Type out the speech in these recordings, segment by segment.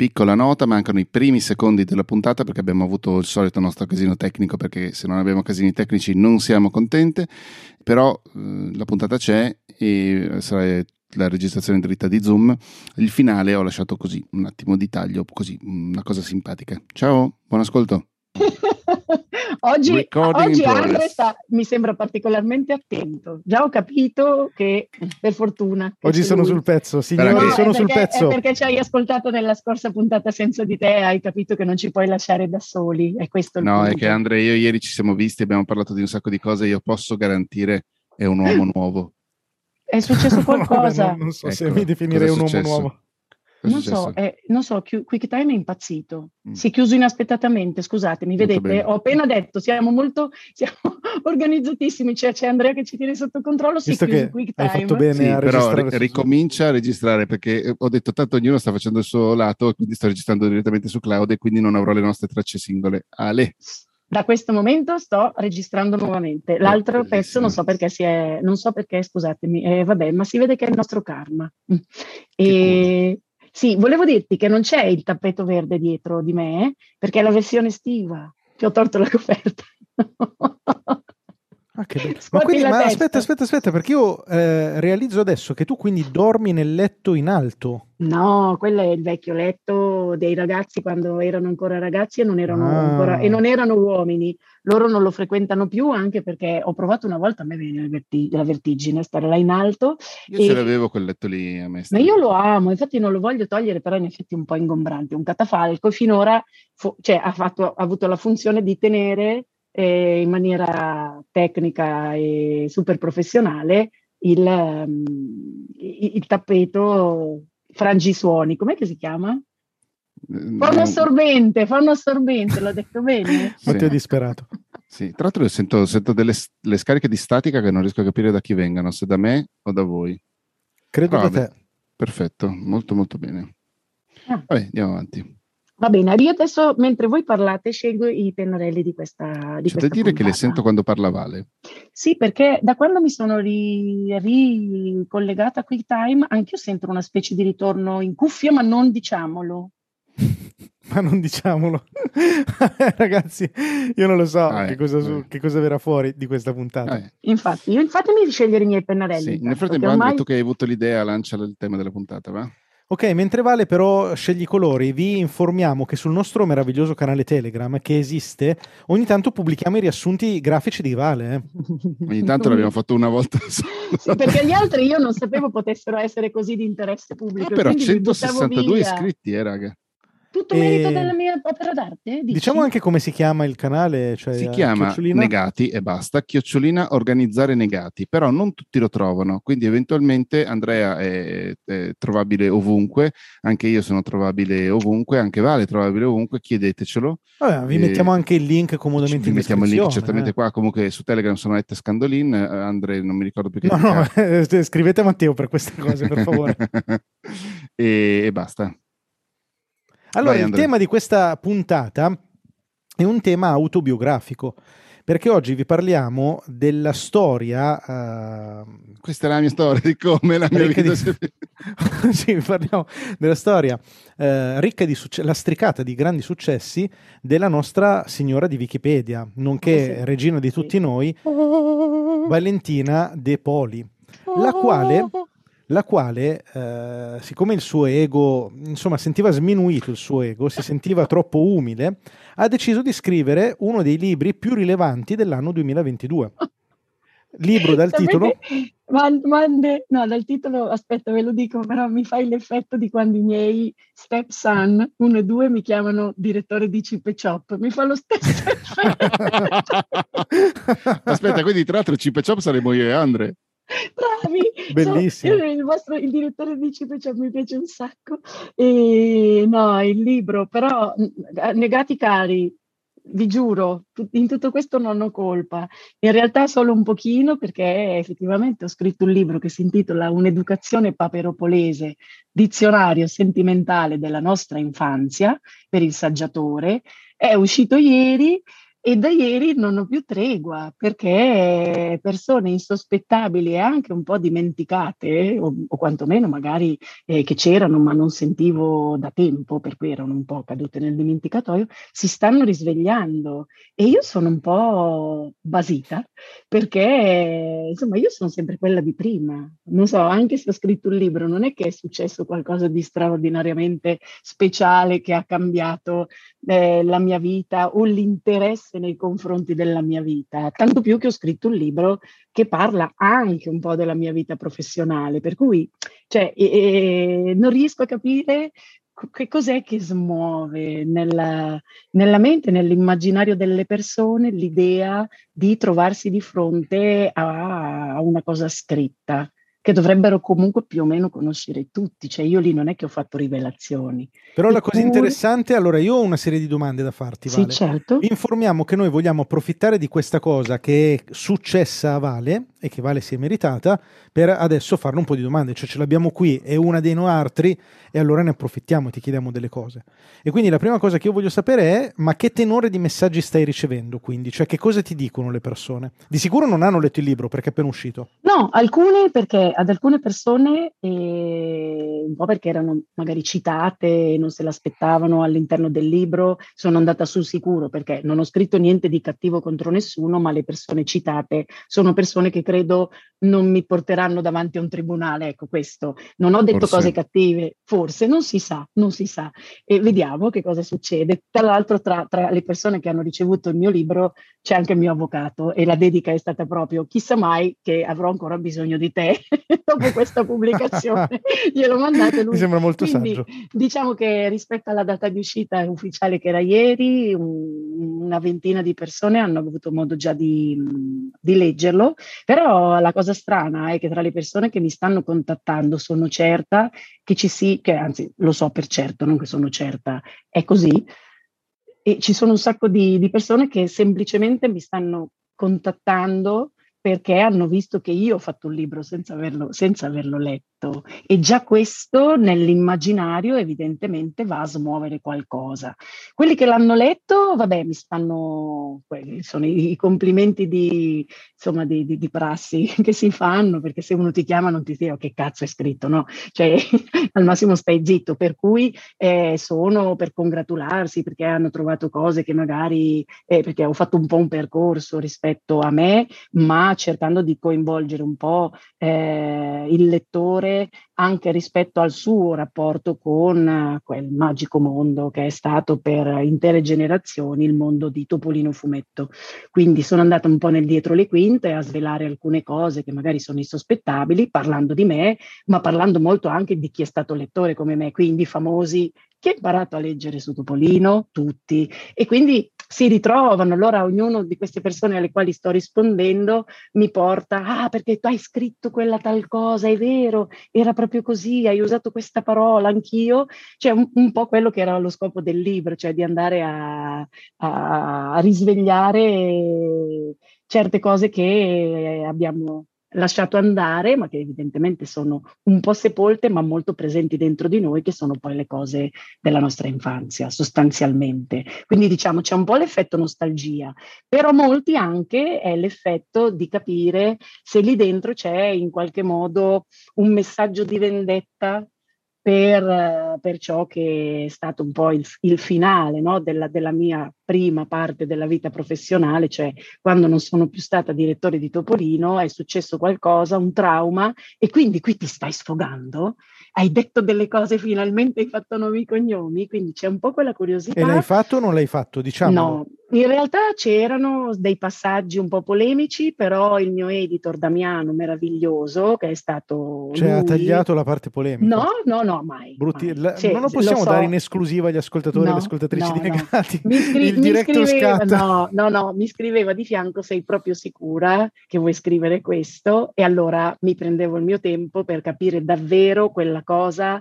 Piccola nota, mancano i primi secondi della puntata perché abbiamo avuto il solito nostro casino tecnico perché se non abbiamo casini tecnici non siamo contenti, però eh, la puntata c'è e sarà la registrazione dritta di Zoom. Il finale ho lasciato così, un attimo di taglio, così, una cosa simpatica. Ciao, buon ascolto. Oggi oggi Andre sta, mi sembra particolarmente attento. Già ho capito che per fortuna. Che oggi sono lui. sul pezzo, signori, no, sono sul perché, pezzo. perché ci hai ascoltato nella scorsa puntata senza di te, hai capito che non ci puoi lasciare da soli. È questo il no, punto. è che Andre e io ieri ci siamo visti, abbiamo parlato di un sacco di cose. Io posso garantire è un uomo nuovo. È successo qualcosa? no, non so ecco, se mi definirei un uomo nuovo. Non so, eh, non so, QuickTime è impazzito, mm. si è chiuso inaspettatamente, scusatemi, vedete, bene. ho appena detto, siamo molto siamo organizzatissimi, cioè c'è Andrea che ci tiene sotto controllo, si Visto è chiuso QuickTime. Hai fatto bene sì, a però ri- ricomincia a registrare perché eh, ho detto tanto ognuno sta facendo il suo lato, quindi sto registrando direttamente su cloud e quindi non avrò le nostre tracce singole. Ale. Da questo momento sto registrando nuovamente. L'altro pezzo non so perché si è, non so perché, scusatemi, eh, vabbè, ma si vede che è il nostro karma. E, sì, volevo dirti che non c'è il tappeto verde dietro di me, perché è la versione estiva. Ti ho tolto la coperta. Ah, ma, quindi, ma aspetta, aspetta, aspetta, perché io eh, realizzo adesso che tu quindi dormi nel letto in alto. No, quello è il vecchio letto dei ragazzi quando erano ancora ragazzi e non erano, ah. ancora, e non erano uomini. Loro non lo frequentano più anche perché ho provato una volta, a me viene vertig- la vertigine, stare là in alto. Io e... ce l'avevo quel letto lì a me. Ma io lo amo, infatti non lo voglio togliere, però in effetti è un po' ingombrante, un catafalco. Finora fu- cioè, ha, fatto, ha avuto la funzione di tenere eh, in maniera tecnica e super professionale il, um, il, il tappeto frangisuoni, com'è che si chiama? Fanno assorbente, fanno assorbente, l'ho detto bene. Ma ti ho disperato. Sì, tra l'altro sento, sento delle scariche di statica che non riesco a capire da chi vengano, se da me o da voi. Credo Però, da te. Perfetto, molto molto bene. Ah. Vabbè, andiamo avanti. Va bene, io adesso mentre voi parlate scelgo i pennarelli di questa di C'è da dire puntata. che le sento quando parla Vale. Sì, perché da quando mi sono ri, ricollegata a QuickTime anche io sento una specie di ritorno in cuffia, ma non diciamolo. ma non diciamolo. Ragazzi, io non lo so ah, che, cosa, eh. che, cosa, verrà fuori di questa puntata. Eh. Infatti, io, fatemi scegliere i miei pennarelli. Sì, nel frattempo, ormai... tu che hai avuto l'idea, lancia il tema della puntata, va? Ok, mentre Vale però scegli i colori, vi informiamo che sul nostro meraviglioso canale Telegram che esiste, ogni tanto pubblichiamo i riassunti grafici di Vale. Eh. Ogni tanto l'abbiamo fatto una volta sì, perché gli altri io non sapevo potessero essere così di interesse pubblico. Ah, però 162 iscritti, eh, raga. Tutto merito della mia opera d'arte? Dici? Diciamo anche come si chiama il canale. Cioè si chiama chiocciolina... Negati e basta, chiocciolina organizzare negati, però non tutti lo trovano, quindi eventualmente Andrea è, è trovabile ovunque, anche io sono trovabile ovunque, anche Vale è trovabile ovunque, chiedetecelo. Vabbè, vi e... mettiamo anche il link comodamente vi in mettiamo il link certamente eh. qua, comunque su Telegram sono Ette Scandolin, eh, Andre non mi ricordo più che No, no, scrivete a Matteo per queste cose, per favore. e, e basta. Allora, Vai, il tema di questa puntata è un tema autobiografico, perché oggi vi parliamo della storia. Uh, Questa è la mia storia di come la mia vita di... sì, vi parliamo della storia uh, ricca di succe- lastricata di grandi successi della nostra signora di Wikipedia, nonché sì. regina di tutti noi, Valentina De Poli, la quale la quale, eh, siccome il suo ego, insomma, sentiva sminuito il suo ego, si sentiva troppo umile, ha deciso di scrivere uno dei libri più rilevanti dell'anno 2022. Libro dal Sapete, titolo? Mande, no, dal titolo, aspetta, ve lo dico, però mi fai l'effetto di quando i miei stepson, uno e due, mi chiamano direttore di Chip Chop. Mi fa lo stesso effetto. aspetta, quindi tra l'altro Chip Chop saremo io e Andre. Bravi! Bellissimo. So, il, vostro, il direttore di Cipe cioè, mi piace un sacco. E, no, il libro, però negati cari, vi giuro, in tutto questo non ho colpa. In realtà solo un pochino perché effettivamente ho scritto un libro che si intitola Un'educazione paperopolese, dizionario sentimentale della nostra infanzia per il saggiatore. È uscito ieri e da ieri non ho più tregua perché persone insospettabili e anche un po' dimenticate, o, o quantomeno magari eh, che c'erano ma non sentivo da tempo, per cui erano un po' cadute nel dimenticatoio, si stanno risvegliando e io sono un po' basita perché insomma io sono sempre quella di prima. Non so, anche se ho scritto un libro, non è che è successo qualcosa di straordinariamente speciale che ha cambiato eh, la mia vita o l'interesse interesse nei confronti della mia vita, tanto più che ho scritto un libro che parla anche un po' della mia vita professionale, per cui cioè, e, non riesco a capire che cos'è che smuove nella, nella, mente, nell'immaginario delle persone l'idea di trovarsi di fronte a, a una cosa scritta che dovrebbero comunque più o meno conoscere tutti, cioè io lì non è che ho fatto rivelazioni. Però e la cosa interessante, allora io ho una serie di domande da farti, Vale. Sì, certo. Vi informiamo che noi vogliamo approfittare di questa cosa che è successa a Vale e che Vale si è meritata per adesso farle un po' di domande, cioè ce l'abbiamo qui, è una dei noi altri e allora ne approfittiamo e ti chiediamo delle cose. E quindi la prima cosa che io voglio sapere è ma che tenore di messaggi stai ricevendo quindi? Cioè che cosa ti dicono le persone? Di sicuro non hanno letto il libro perché è appena uscito. No, alcune perché ad alcune persone, eh, un po' perché erano magari citate e non se l'aspettavano all'interno del libro, sono andata sul sicuro perché non ho scritto niente di cattivo contro nessuno, ma le persone citate sono persone che credo non mi porteranno davanti a un tribunale. Ecco questo. Non ho detto forse. cose cattive, forse, non si sa, non si sa. E vediamo che cosa succede. Tra l'altro, tra, tra le persone che hanno ricevuto il mio libro c'è anche il mio avvocato e la dedica è stata proprio chissà mai che avrò ancora bisogno di te dopo questa pubblicazione. Glielo mandate lui. Mi sembra molto Quindi, saggio. Diciamo che rispetto alla data di uscita ufficiale che era ieri, un, una ventina di persone hanno avuto modo già di, di leggerlo, però la cosa strana è che tra le persone che mi stanno contattando sono certa che ci si, che anzi lo so per certo, non che sono certa, è così, e ci sono un sacco di, di persone che semplicemente mi stanno contattando perché hanno visto che io ho fatto un libro senza averlo, senza averlo letto e già questo nell'immaginario evidentemente va a smuovere qualcosa. Quelli che l'hanno letto, vabbè, mi stanno, sono i, complimenti di, insomma, di, di, di, prassi che si fanno, perché se uno ti chiama non ti dice oh, che cazzo è scritto, no? Cioè al massimo stai zitto, per cui eh, sono per congratularsi perché hanno trovato cose che magari, eh, perché ho fatto un po' un percorso rispetto a me, ma cercando di coinvolgere un po' eh, il lettore anche rispetto al suo rapporto con eh, quel magico mondo che è stato per intere generazioni il mondo di Topolino Fumetto. Quindi sono andata un po' nel dietro le quinte a svelare alcune cose che magari sono insospettabili, parlando di me, ma parlando molto anche di chi è stato lettore come me, quindi famosi chi ha imparato a leggere su Topolino? Tutti. E quindi si ritrovano, allora ognuno di queste persone alle quali sto rispondendo mi porta, ah perché tu hai scritto quella tal cosa, è vero, era proprio così, hai usato questa parola, anch'io, cioè un, un po' quello che era lo scopo del libro, cioè di andare a, a, a risvegliare certe cose che abbiamo lasciato andare, ma che evidentemente sono un po' sepolte, ma molto presenti dentro di noi, che sono poi le cose della nostra infanzia, sostanzialmente. Quindi diciamo c'è un po' l'effetto nostalgia, però molti anche è l'effetto di capire se lì dentro c'è in qualche modo un messaggio di vendetta per, per, ciò che è stato un po' il, il finale no? della, della, mia prima parte della vita professionale, cioè quando non sono più stata direttore di Topolino è successo qualcosa, un trauma e quindi qui ti stai sfogando, hai detto delle cose, finalmente hai fatto nomi e cognomi, quindi c'è un po' quella curiosità. E l'hai fatto o non l'hai fatto? Diciamo. No, in realtà c'erano dei passaggi un po' polemici, però il mio editor Damiano, meraviglioso, che è stato. Cioè, lui... ha tagliato la parte polemica. No, no, no, mai. Brutti... mai. La... Cioè, non lo possiamo lo so. dare in esclusiva agli ascoltatori no, e alle ascoltatrici no, di Negati. No. Mi, scri- il mi scriveva, no, no, no, mi scriveva di fianco: sei proprio sicura che vuoi scrivere questo? E allora mi prendevo il mio tempo per capire davvero quella cosa.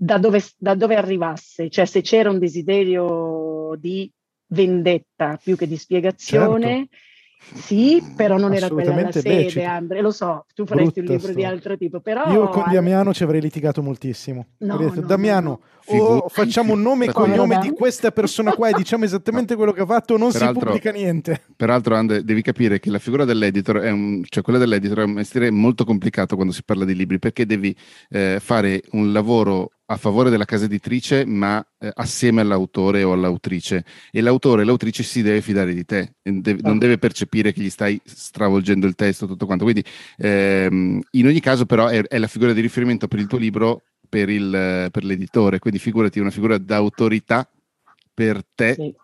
Da dove, da dove arrivasse, cioè se c'era un desiderio di vendetta più che di spiegazione. Certo. Sì, però non era quella la sede, becito. Andre, lo so, tu faresti Brutta un libro storia. di altro tipo, però... Io con Damiano ci avrei litigato moltissimo. No, detto, no, Damiano, no. o facciamo un nome e cognome di questa persona qua e diciamo esattamente quello che ha fatto, non peraltro, si pubblica niente. Peraltro, Andre, devi capire che la figura dell'editor, è un, cioè quella dell'editor è un mestiere molto complicato quando si parla di libri, perché devi eh, fare un lavoro a favore della casa editrice, ma eh, assieme all'autore o all'autrice. E l'autore e l'autrice si deve fidare di te, deve, non deve percepire che gli stai stravolgendo il testo, tutto quanto. Quindi, ehm, in ogni caso, però, è, è, la figura di riferimento per il tuo libro, per, il, per l'editore. Quindi, figurati, una figura d'autorità per te sì.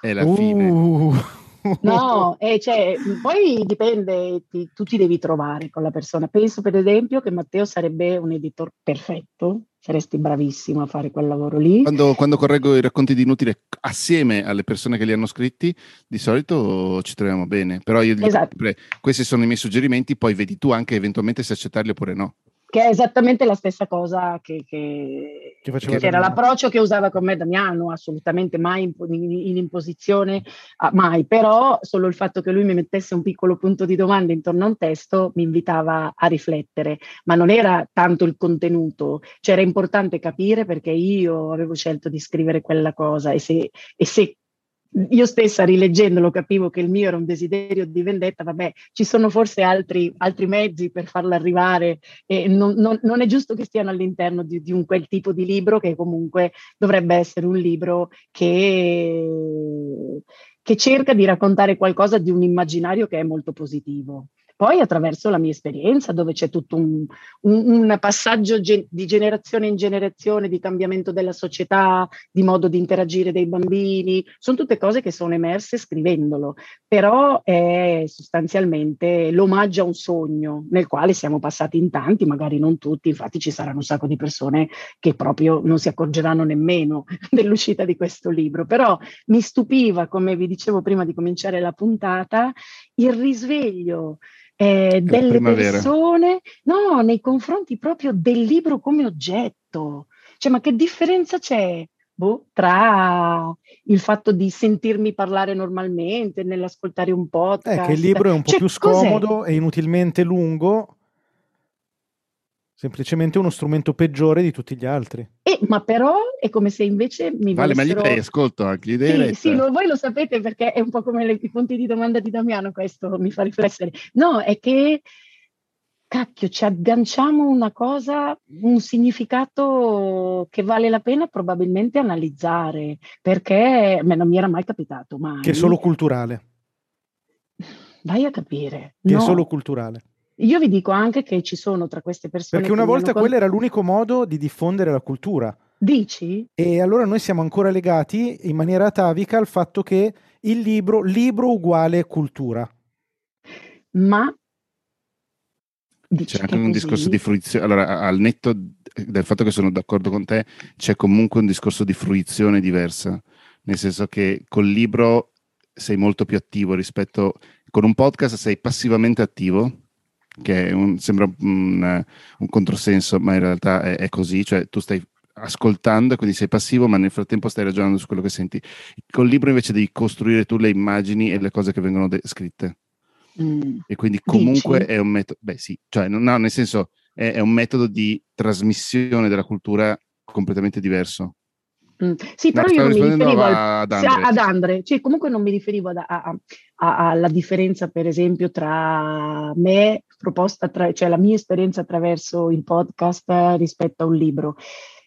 è la uh. fine. No, e cioè, poi dipende, ti, tu ti devi trovare con la persona. Penso per esempio che Matteo sarebbe un editor perfetto, saresti bravissimo a fare quel lavoro lì. Quando, quando, correggo i racconti di Inutile assieme alle persone che li hanno scritti, di solito ci troviamo bene, però io dico esatto. sempre, questi sono i miei suggerimenti, poi vedi tu anche eventualmente se accettarli oppure no che è esattamente la stessa cosa che, che, che, che era l'approccio che usava con me Damiano, assolutamente mai in, in, in imposizione, ah, mai, però solo il fatto che lui mi mettesse un piccolo punto di domanda intorno a un testo mi invitava a riflettere, ma non era tanto il contenuto, cioè era importante capire perché io avevo scelto di scrivere quella cosa e se, e se io stessa rileggendolo capivo che il mio era un desiderio di vendetta, vabbè, ci sono forse altri, altri mezzi per farlo arrivare e non, non, non, è giusto che stiano all'interno di, di, un quel tipo di libro che comunque dovrebbe essere un libro che, che cerca di raccontare qualcosa di un immaginario che è molto positivo poi attraverso la mia esperienza, dove c'è tutto un, un, un passaggio ge- di generazione in generazione, di cambiamento della società, di modo di interagire dei bambini, sono tutte cose che sono emerse scrivendolo, però è sostanzialmente l'omaggio a un sogno nel quale siamo passati in tanti, magari non tutti, infatti ci saranno un sacco di persone che proprio non si accorgeranno nemmeno dell'uscita di questo libro, però mi stupiva, come vi dicevo prima di cominciare la puntata, il risveglio eh, delle persone, no, nei confronti proprio del libro come oggetto. Cioè, ma che differenza c'è boh, tra il fatto di sentirmi parlare normalmente, nell'ascoltare un podcast? È che il libro è un po' cioè, più scomodo cos'è? e inutilmente lungo semplicemente uno strumento peggiore di tutti gli altri. Eh, ma però è come se invece mi Vale, volessero... ma gli dai ascolto anche, gli dai Sì, sì lo, voi lo sapete perché è un po' come le, i punti di domanda di Damiano, questo mi fa riflettere. No, è che, cacchio, ci agganciamo una cosa, un significato che vale la pena probabilmente analizzare, perché me non mi era mai capitato mai. Che è solo culturale. Vai a capire. Che no. è solo culturale. Io vi dico anche che ci sono tra queste persone. Perché una volta quello era l'unico modo di diffondere la cultura. Dici? E allora noi siamo ancora legati in maniera atavica al fatto che il libro, libro uguale cultura. Ma c'è anche un così. discorso di fruizione. Allora, al netto del fatto che sono d'accordo con te, c'è comunque un discorso di fruizione diversa. Nel senso che col libro sei molto più attivo rispetto con un podcast sei passivamente attivo che un, sembra un, un, controsenso, ma in realtà è, è, così, cioè tu stai ascoltando quindi sei passivo, ma nel frattempo stai ragionando su quello che senti. Col libro invece devi costruire tu le immagini e le cose che vengono de- scritte. Mm. E quindi comunque Dici? è un metodo, beh sì, cioè no, nel senso è, è un metodo di trasmissione della cultura completamente diverso. Mm. Sì, però no, io non mi riferivo al, ad Andre. Ad Andre. Cioè, comunque non mi riferivo ad, a, a, alla differenza, per esempio, tra me, proposta tra, cioè la mia esperienza attraverso il podcast rispetto a un libro.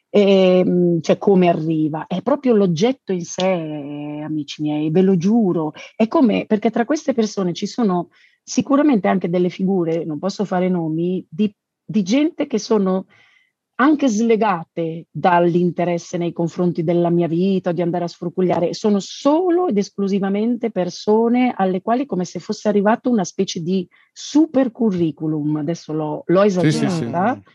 E, ehm, cioè come arriva, è proprio l'oggetto in sé, amici miei, ve lo giuro. È come, perché tra queste persone ci sono sicuramente anche delle figure, non posso fare nomi, di, di gente che sono anche slegate dall'interesse nei confronti della mia vita o di andare a sfrucugliare, sono solo ed esclusivamente persone alle quali come se fosse arrivato una specie di super curriculum, adesso l'ho, l'ho esagerata, sì, sì,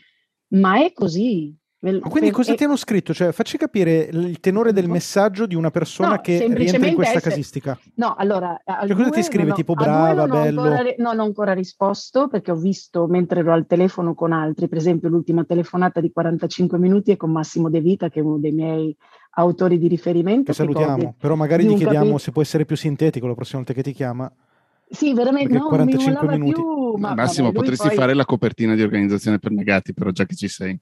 sì. ma è così, quindi cosa ti hanno scritto? Cioè, facci capire il tenore del messaggio di una persona no, che rientra in questa essere... casistica. No, allora... Cioè, cosa ti scrive? tipo brava, non bello? Ancora, no, non ho ancora risposto perché ho visto mentre ero al telefono con altri, per esempio l'ultima telefonata di 45 minuti è con Massimo De Vita, che è uno dei miei autori di riferimento. Che salutiamo, che però magari gli chiediamo capito... se può essere più sintetico la prossima volta che ti chiama. Sì, veramente, no, 45 non mi minuti. Più, ma, Massimo, vabbè, potresti poi... fare la copertina di organizzazione per negati, però già che ci sei.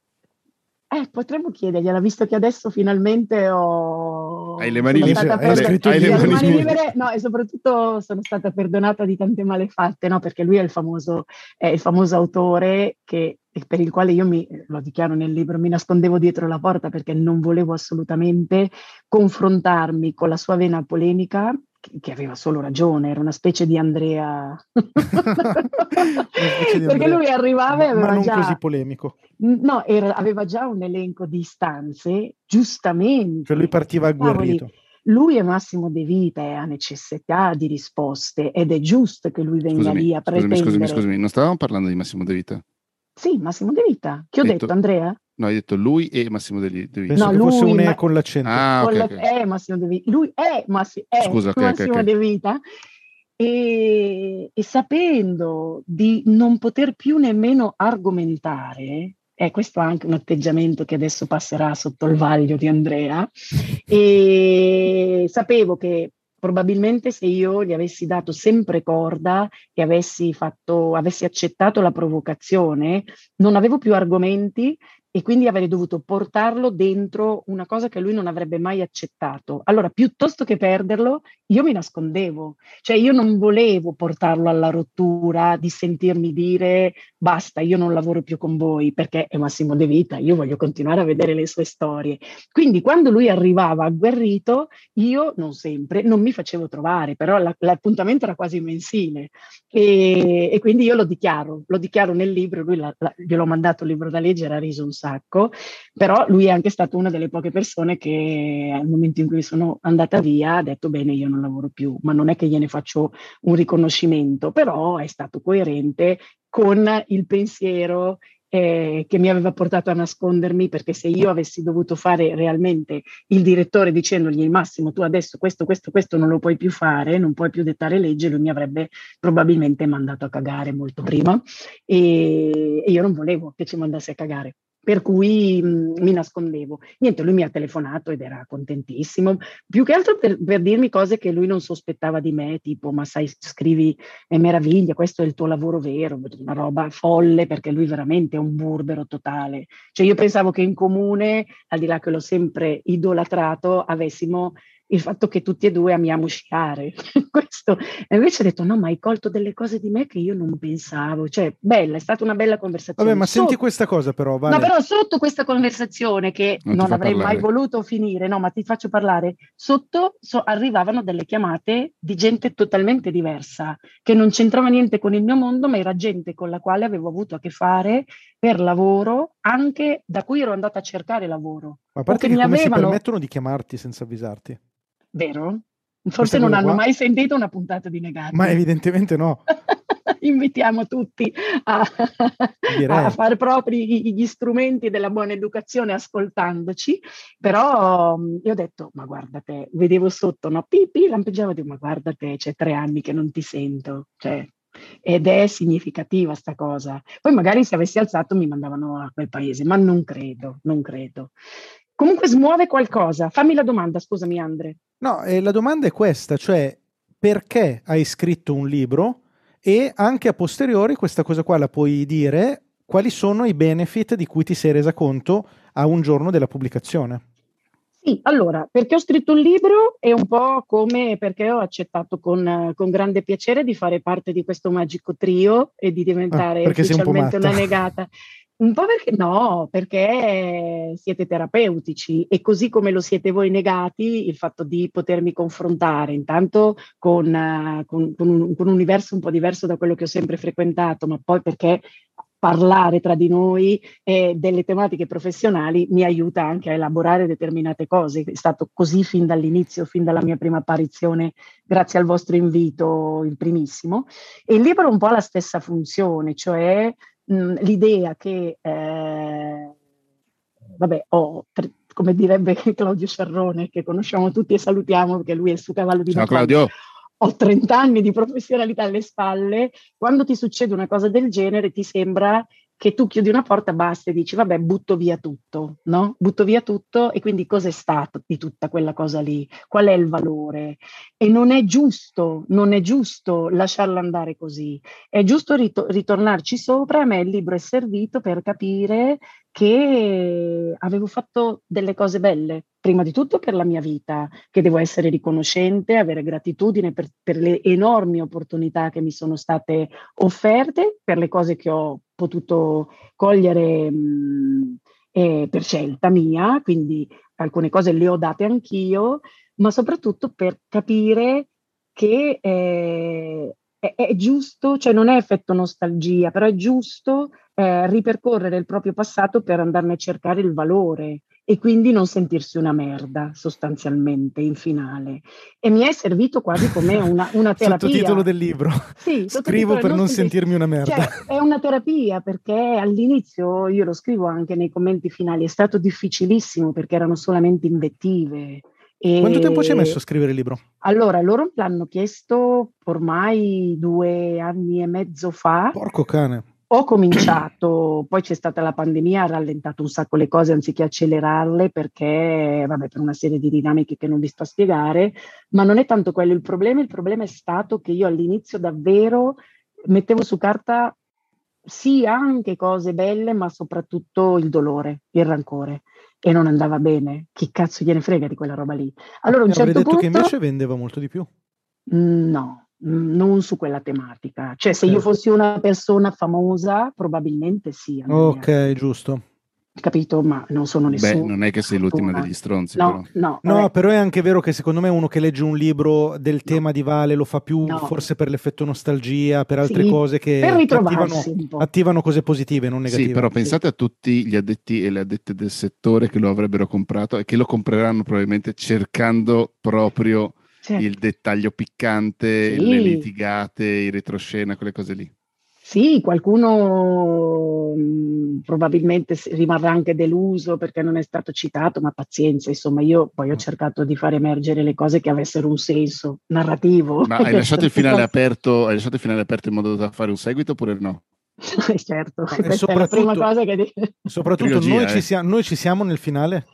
Eh, potremmo chiedergliela, visto che adesso finalmente ho... Hai le mani libere. Per... Hai le mani libere. No, e soprattutto sono stata perdonata di tante malefatte, no? Perché lui è il famoso, è il famoso autore che, per il quale io mi, lo dichiaro nel libro, mi nascondevo dietro la porta perché non volevo assolutamente confrontarmi con la sua vena polemica che aveva solo ragione, era una specie di Andrea. specie di Perché lui arrivava e aveva Ma non già... così polemico. No, era, aveva già un elenco di istanze, giustamente. Cioè lui partiva agguerrito. Lui è Massimo De Vita e ha necessità di risposte ed è giusto che lui venga scusami, lì a pretendere... Scusami, scusami, scusami, non stavamo parlando di Massimo De Vita? Sì, Massimo De Vita. Che ho detto, detto Andrea? No, hai detto lui e Massimo De Vita. Penso no, che lui, fosse un E con l'accento. Ah, okay, okay. È Massimo De Vita. Lui è, Massi- è Scusa, okay, Massimo De Vita. E, e, sapendo di non poter più nemmeno argomentare, e questo è anche un atteggiamento che adesso passerà sotto il vaglio di Andrea, e sapevo che probabilmente se io gli avessi dato sempre corda e avessi, fatto, avessi accettato la provocazione, non avevo più argomenti e quindi avrei dovuto portarlo dentro una cosa che lui non avrebbe mai accettato. Allora, piuttosto che perderlo, io mi nascondevo, cioè io non volevo portarlo alla rottura di sentirmi dire basta, io non lavoro più con voi perché è Massimo De Vita, io voglio continuare a vedere le sue storie. Quindi quando lui arrivava agguerrito, io non sempre, non mi facevo trovare, però la, l'appuntamento era quasi mensile e, e, quindi io lo dichiaro, lo dichiaro nel libro, lui la, la, gliel'ho mandato il libro da leggere, ha riso un sacco, però lui è anche stato una delle poche persone che al momento in cui sono andata via ha detto bene io non lavoro più, ma non è che gliene faccio un riconoscimento, però è stato coerente con il pensiero eh, che mi aveva portato a nascondermi perché se io avessi dovuto fare realmente il direttore dicendogli Massimo tu adesso questo, questo, questo non lo puoi più fare, non puoi più dettare legge, lui mi avrebbe probabilmente mandato a cagare molto prima e, e io non volevo che ci mandasse a cagare per cui mh, mi nascondevo. Niente, lui mi ha telefonato ed era contentissimo, più che altro per, per, dirmi cose che lui non sospettava di me, tipo ma sai, scrivi è meraviglia, questo è il tuo lavoro vero, una roba folle perché lui veramente è un burbero totale. Cioè io pensavo che in comune, al di là che l'ho sempre idolatrato, avessimo il fatto che tutti e due amiamo sciare. Questo. E invece ho detto: no, ma hai colto delle cose di me che io non pensavo. Cioè, bella, è stata una bella conversazione. Vabbè, ma sotto... senti questa cosa, però. Vale. No, però sotto questa conversazione che non, non avrei parlare. mai voluto finire, no, ma ti faccio parlare. Sotto so, arrivavano delle chiamate di gente totalmente diversa, che non c'entrava niente con il mio mondo, ma era gente con la quale avevo avuto a che fare per lavoro, anche da cui ero andata a cercare lavoro. Ma a parte che, che come avevano... si permettono di chiamarti senza avvisarti? Vero? Forse non hanno qua? mai sentito una puntata di Negati. Ma evidentemente no. Invitiamo tutti a, a fare propri gli strumenti della buona educazione ascoltandoci, però io ho detto, ma guarda te, vedevo sotto, no, pipi, lampeggiavo, dico, ma guarda te, c'è tre anni che non ti sento, cioè, ed è significativa sta cosa. Poi magari se avessi alzato mi mandavano a quel paese, ma non credo, non credo. Comunque smuove qualcosa. Fammi la domanda, scusami Andre. No, eh, la domanda è questa, cioè perché hai scritto un libro e anche a posteriori questa cosa qua la puoi dire quali sono i benefit di cui ti sei resa conto a un giorno della pubblicazione. Sì, allora, perché ho scritto un libro è un po' come perché ho accettato con, con grande piacere di fare parte di questo magico trio e di diventare ah, ufficialmente un una negata. Un po' perché no, perché siete terapeutici e così come lo siete voi negati, il fatto di potermi confrontare intanto con, con, con, un, con un universo un po' diverso da quello che ho sempre frequentato, ma poi perché parlare tra di noi e delle tematiche professionali mi aiuta anche a elaborare determinate cose. È stato così fin dall'inizio, fin dalla mia prima apparizione, grazie al vostro invito, il primissimo. E il libro ha un po' la stessa funzione, cioè mh, l'idea che, eh, vabbè, ho, per, come direbbe Claudio Sciarrone, che conosciamo tutti e salutiamo perché lui è il suo cavallo di Ciao Claudio! Ho 30 anni di professionalità alle spalle, quando ti succede una cosa del genere ti sembra che tu chiudi una porta, basta e dici vabbè butto via tutto, no? Butto via tutto e quindi cos'è stato di tutta quella cosa lì? Qual è il valore? E non è giusto, non è giusto lasciarla andare così, è giusto rit- ritornarci sopra, a me il libro è servito per capire che avevo fatto delle cose belle, prima di tutto per la mia vita, che devo essere riconoscente, avere gratitudine per, per le enormi opportunità che mi sono state offerte, per le cose che ho potuto cogliere mh, eh, per scelta mia, quindi alcune cose le ho date anch'io, ma soprattutto per capire che eh, è, è, giusto, cioè non è effetto nostalgia, però è giusto eh, ripercorrere il proprio passato per andarne a cercare il valore e quindi non sentirsi una merda sostanzialmente in finale. E mi è servito quasi come una, una terapia. Sottotitolo del libro. Sì, Scrivo per non, sentirmi una merda. Cioè, è una terapia perché all'inizio, io lo scrivo anche nei commenti finali, è stato difficilissimo perché erano solamente invettive. E... Quanto tempo ci hai messo a scrivere il libro? Allora, loro l'hanno chiesto ormai due anni e mezzo fa. Porco cane ho cominciato, poi c'è stata la pandemia, ha rallentato un sacco le cose anziché accelerarle perché, vabbè, per una serie di dinamiche che non vi sto a spiegare, ma non è tanto quello il problema, il problema è stato che io all'inizio davvero mettevo su carta sì anche cose belle, ma soprattutto il dolore, il rancore e non andava bene. Chi cazzo gliene frega di quella roba lì? Allora, un certo detto punto... che invece vendeva molto di più. No, non su quella tematica. Cioè, se io certo. fossi una persona famosa, probabilmente sì. Ok, giusto. Capito? Ma non sono nessuno. Beh, non è che sei l'ultima degli stronzi. No, però. no, no però è anche vero che secondo me uno che legge un libro del tema di Vale lo fa più no. forse per l'effetto nostalgia, per altre sì, cose che, attivano, attivano, cose positive, non negative. Sì, però pensate a tutti gli addetti e le addette del settore che lo avrebbero comprato e che lo compreranno probabilmente cercando proprio certo. il dettaglio piccante, sì. le litigate, i retroscena, quelle cose lì. Sì, qualcuno mh, mm, probabilmente rimarrà anche deluso perché non è stato citato, ma pazienza, insomma, io poi ho mm. cercato di far emergere le cose che avessero un senso narrativo. Ma hai lasciato, il finale aperto, hai lasciato il finale aperto in modo da fare un seguito oppure no? certo, questa è la prima cosa che... Soprattutto Trilogia, noi, eh. ci siamo, noi ci siamo nel finale?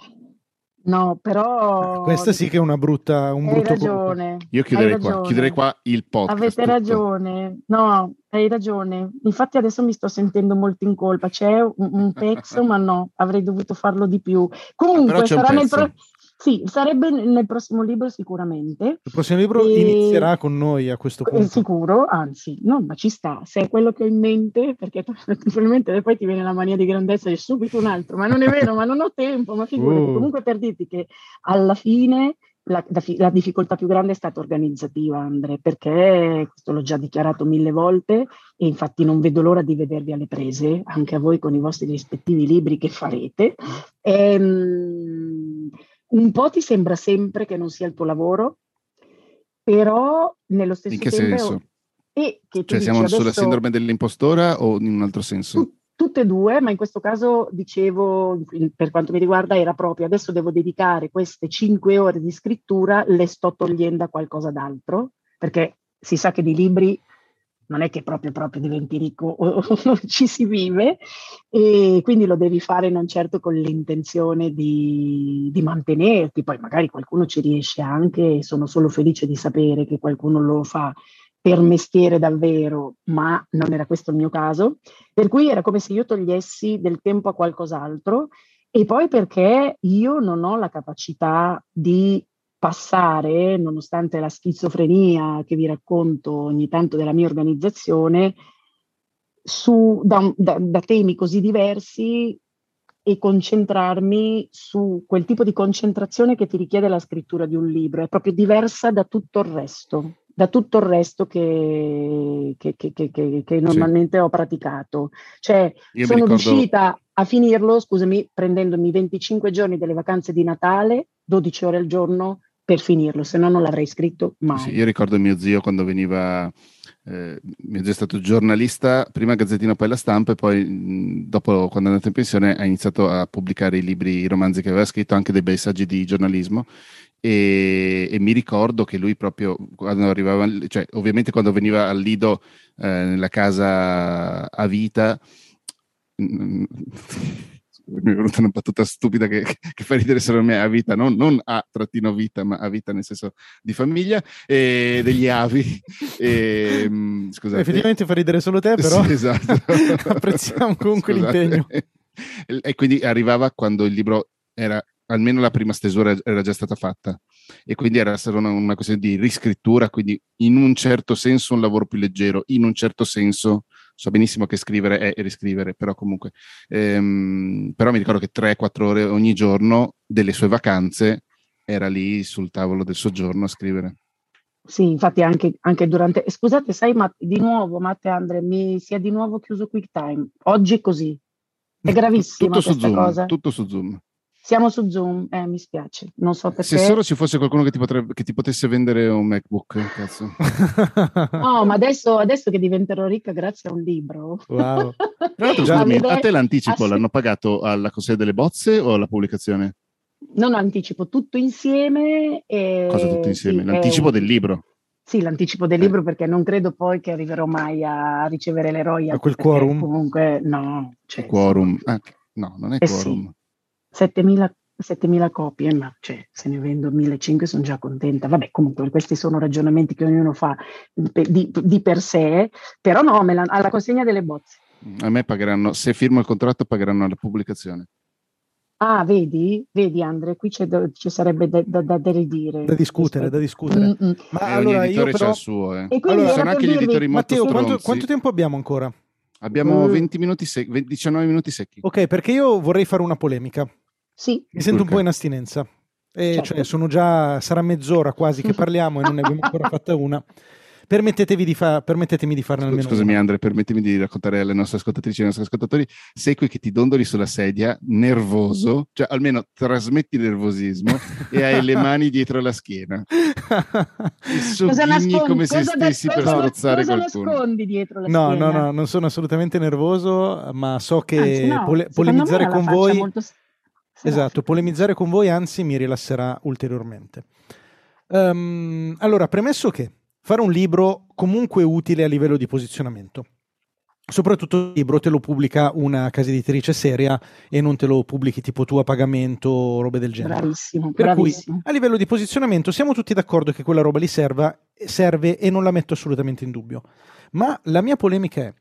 No, però... Questa sì che è una brutta... Un hai ragione. Io chiuderei qua, chiuderei qua il podcast. Avete tutto. ragione. No, hai ragione. Infatti adesso mi sto sentendo molto in colpa. C'è un, un pezzo, ma no, avrei dovuto farlo di più. Comunque, sarà nel, pro- sì, sarebbe nel prossimo libro sicuramente. Il prossimo libro e... inizierà con noi a questo punto. Sicuro, anzi, no, ma ci sta. Se è quello che ho in mente, perché probabilmente poi ti viene la mania di grandezza e subito un altro, ma non è vero, ma non ho tempo, ma figurati. Uh. Comunque per dirti che alla fine la, la, difficoltà più grande è stata organizzativa, Andre, perché questo l'ho già dichiarato mille volte e infatti non vedo l'ora di vedervi alle prese, anche a voi con i vostri rispettivi libri che farete. Ehm, un po' ti sembra sempre che non sia il tuo lavoro, però nello stesso in che tempo... Senso? E che cioè siamo adesso... sulla sindrome dell'impostora o in un altro senso? tutte e due, ma in questo caso dicevo, per quanto mi riguarda, era proprio adesso devo dedicare queste cinque ore di scrittura, le sto togliendo a qualcosa d'altro, perché si sa che di libri non è che proprio, proprio diventi ricco o, o ci si vive e quindi lo devi fare non certo con l'intenzione di, di, mantenerti, poi magari qualcuno ci riesce anche, sono solo felice di sapere che qualcuno lo fa per mestiere davvero, ma non era questo il mio caso, per cui era come se io togliessi del tempo a qualcos'altro e poi perché io non ho la capacità di passare, nonostante la schizofrenia che vi racconto ogni tanto della mia organizzazione, su, da, da, da temi così diversi e concentrarmi su quel tipo di concentrazione che ti richiede la scrittura di un libro, è proprio diversa da tutto il resto, da tutto il resto che, che, che, che normalmente sì. ho praticato. Cioè, Io sono ricordo... riuscita a finirlo, scusami, prendendomi 25 giorni delle vacanze di Natale, 12 ore al giorno, per finirlo, se no non l'avrei scritto mai. Sì, io ricordo mio zio quando veniva, eh, mio zio è stato giornalista, prima Gazzettino, poi la stampa e poi mh, dopo quando è andato in pensione ha iniziato a pubblicare i libri, i romanzi che aveva scritto, anche dei bei saggi di giornalismo e, e mi ricordo che lui proprio quando arrivava, cioè ovviamente quando veniva al Lido eh, nella casa a vita, mi è venuta una battuta stupida che, che fa ridere solo me, a vita, non, non a trattino vita, ma a vita nel senso di famiglia, e degli avi. E, mm, scusate. Effettivamente fa ridere solo te, però sì, esatto. apprezziamo comunque scusate. l'impegno. E quindi arrivava quando il libro era, almeno la prima stesura era già stata fatta e quindi era stata una, una questione di riscrittura, quindi in un certo senso un lavoro più leggero, in un certo senso so benissimo che scrivere è riscrivere, però comunque, ehm, però mi ricordo che 3-4 ore ogni giorno delle sue vacanze era lì sul tavolo del soggiorno a scrivere. Sì, infatti anche, anche durante... Scusate, sai, ma di nuovo, Matte Andre, mi si è di nuovo chiuso QuickTime. Oggi è così. È gravissima tutto questa cosa. Tutto su Zoom. Siamo su Zoom, eh, mi spiace, non so perché. Se solo ci fosse qualcuno che ti, potrebbe, che ti potesse vendere un MacBook, cazzo. no, ma adesso, adesso, che diventerò ricca grazie a un libro. Wow. Tra l'altro, scusami, a te l'anticipo ass- l'hanno pagato alla consegna delle bozze o alla pubblicazione? Non anticipo, tutto insieme. E... Cosa tutto insieme? L'anticipo e... del libro? Sì, l'anticipo del eh. libro perché non credo poi che arriverò mai a ricevere le royalties. A quel quorum? Comunque, no. Cioè, quorum. Ah, no, non è eh quorum. Sì. 7000, 7000 copie, ma cioè, se ne vendo 1500 sono già contenta. Vabbè, comunque questi sono ragionamenti che ognuno fa di, di per sé, però no, la, alla consegna delle bozze. A me pagheranno, se firmo il contratto pagheranno la pubblicazione. Ah, vedi, vedi Andre, qui c'è, ci sarebbe da, da, da, da ridire. Da discutere, da discutere. Mm-mm. Ma e allora io però... il suo, eh. allora, sono anche gli editori molto Matteo, quanto, quanto, tempo abbiamo ancora? Abbiamo 20 minuti sec- 19 minuti secchi. Ok, perché io vorrei fare una polemica. Sì. Mi sento un po' in astinenza. E certo. cioè, sono già, sarà mezz'ora quasi che parliamo e non ne abbiamo ancora fatta una. Permettetevi di fa, permettetemi di farne almeno Scusami una. Andre, permettimi di raccontare alle nostre ascoltatrici e ai nostri ascoltatori, sei qui che ti dondoli sulla sedia, nervoso, cioè almeno trasmetti nervosismo e hai le mani dietro la schiena. E sogghigni come se stessi per strozzare cosa qualcuno. nascondi dietro la no, schiena? No, no, non sono assolutamente nervoso, ma so che Anzi, no, pole- polemizzare con voi... Molto Esatto, polemizzare con voi anzi mi rilasserà ulteriormente. Um, allora, premesso che fare un libro comunque utile a livello di posizionamento. Soprattutto il libro te lo pubblica una casa editrice seria e non te lo pubblichi tipo tu a pagamento o robe del genere. Bravissimo, per bravissimo. cui a livello di posizionamento siamo tutti d'accordo che quella roba lì serva, serve e non la metto assolutamente in dubbio. Ma la mia polemica è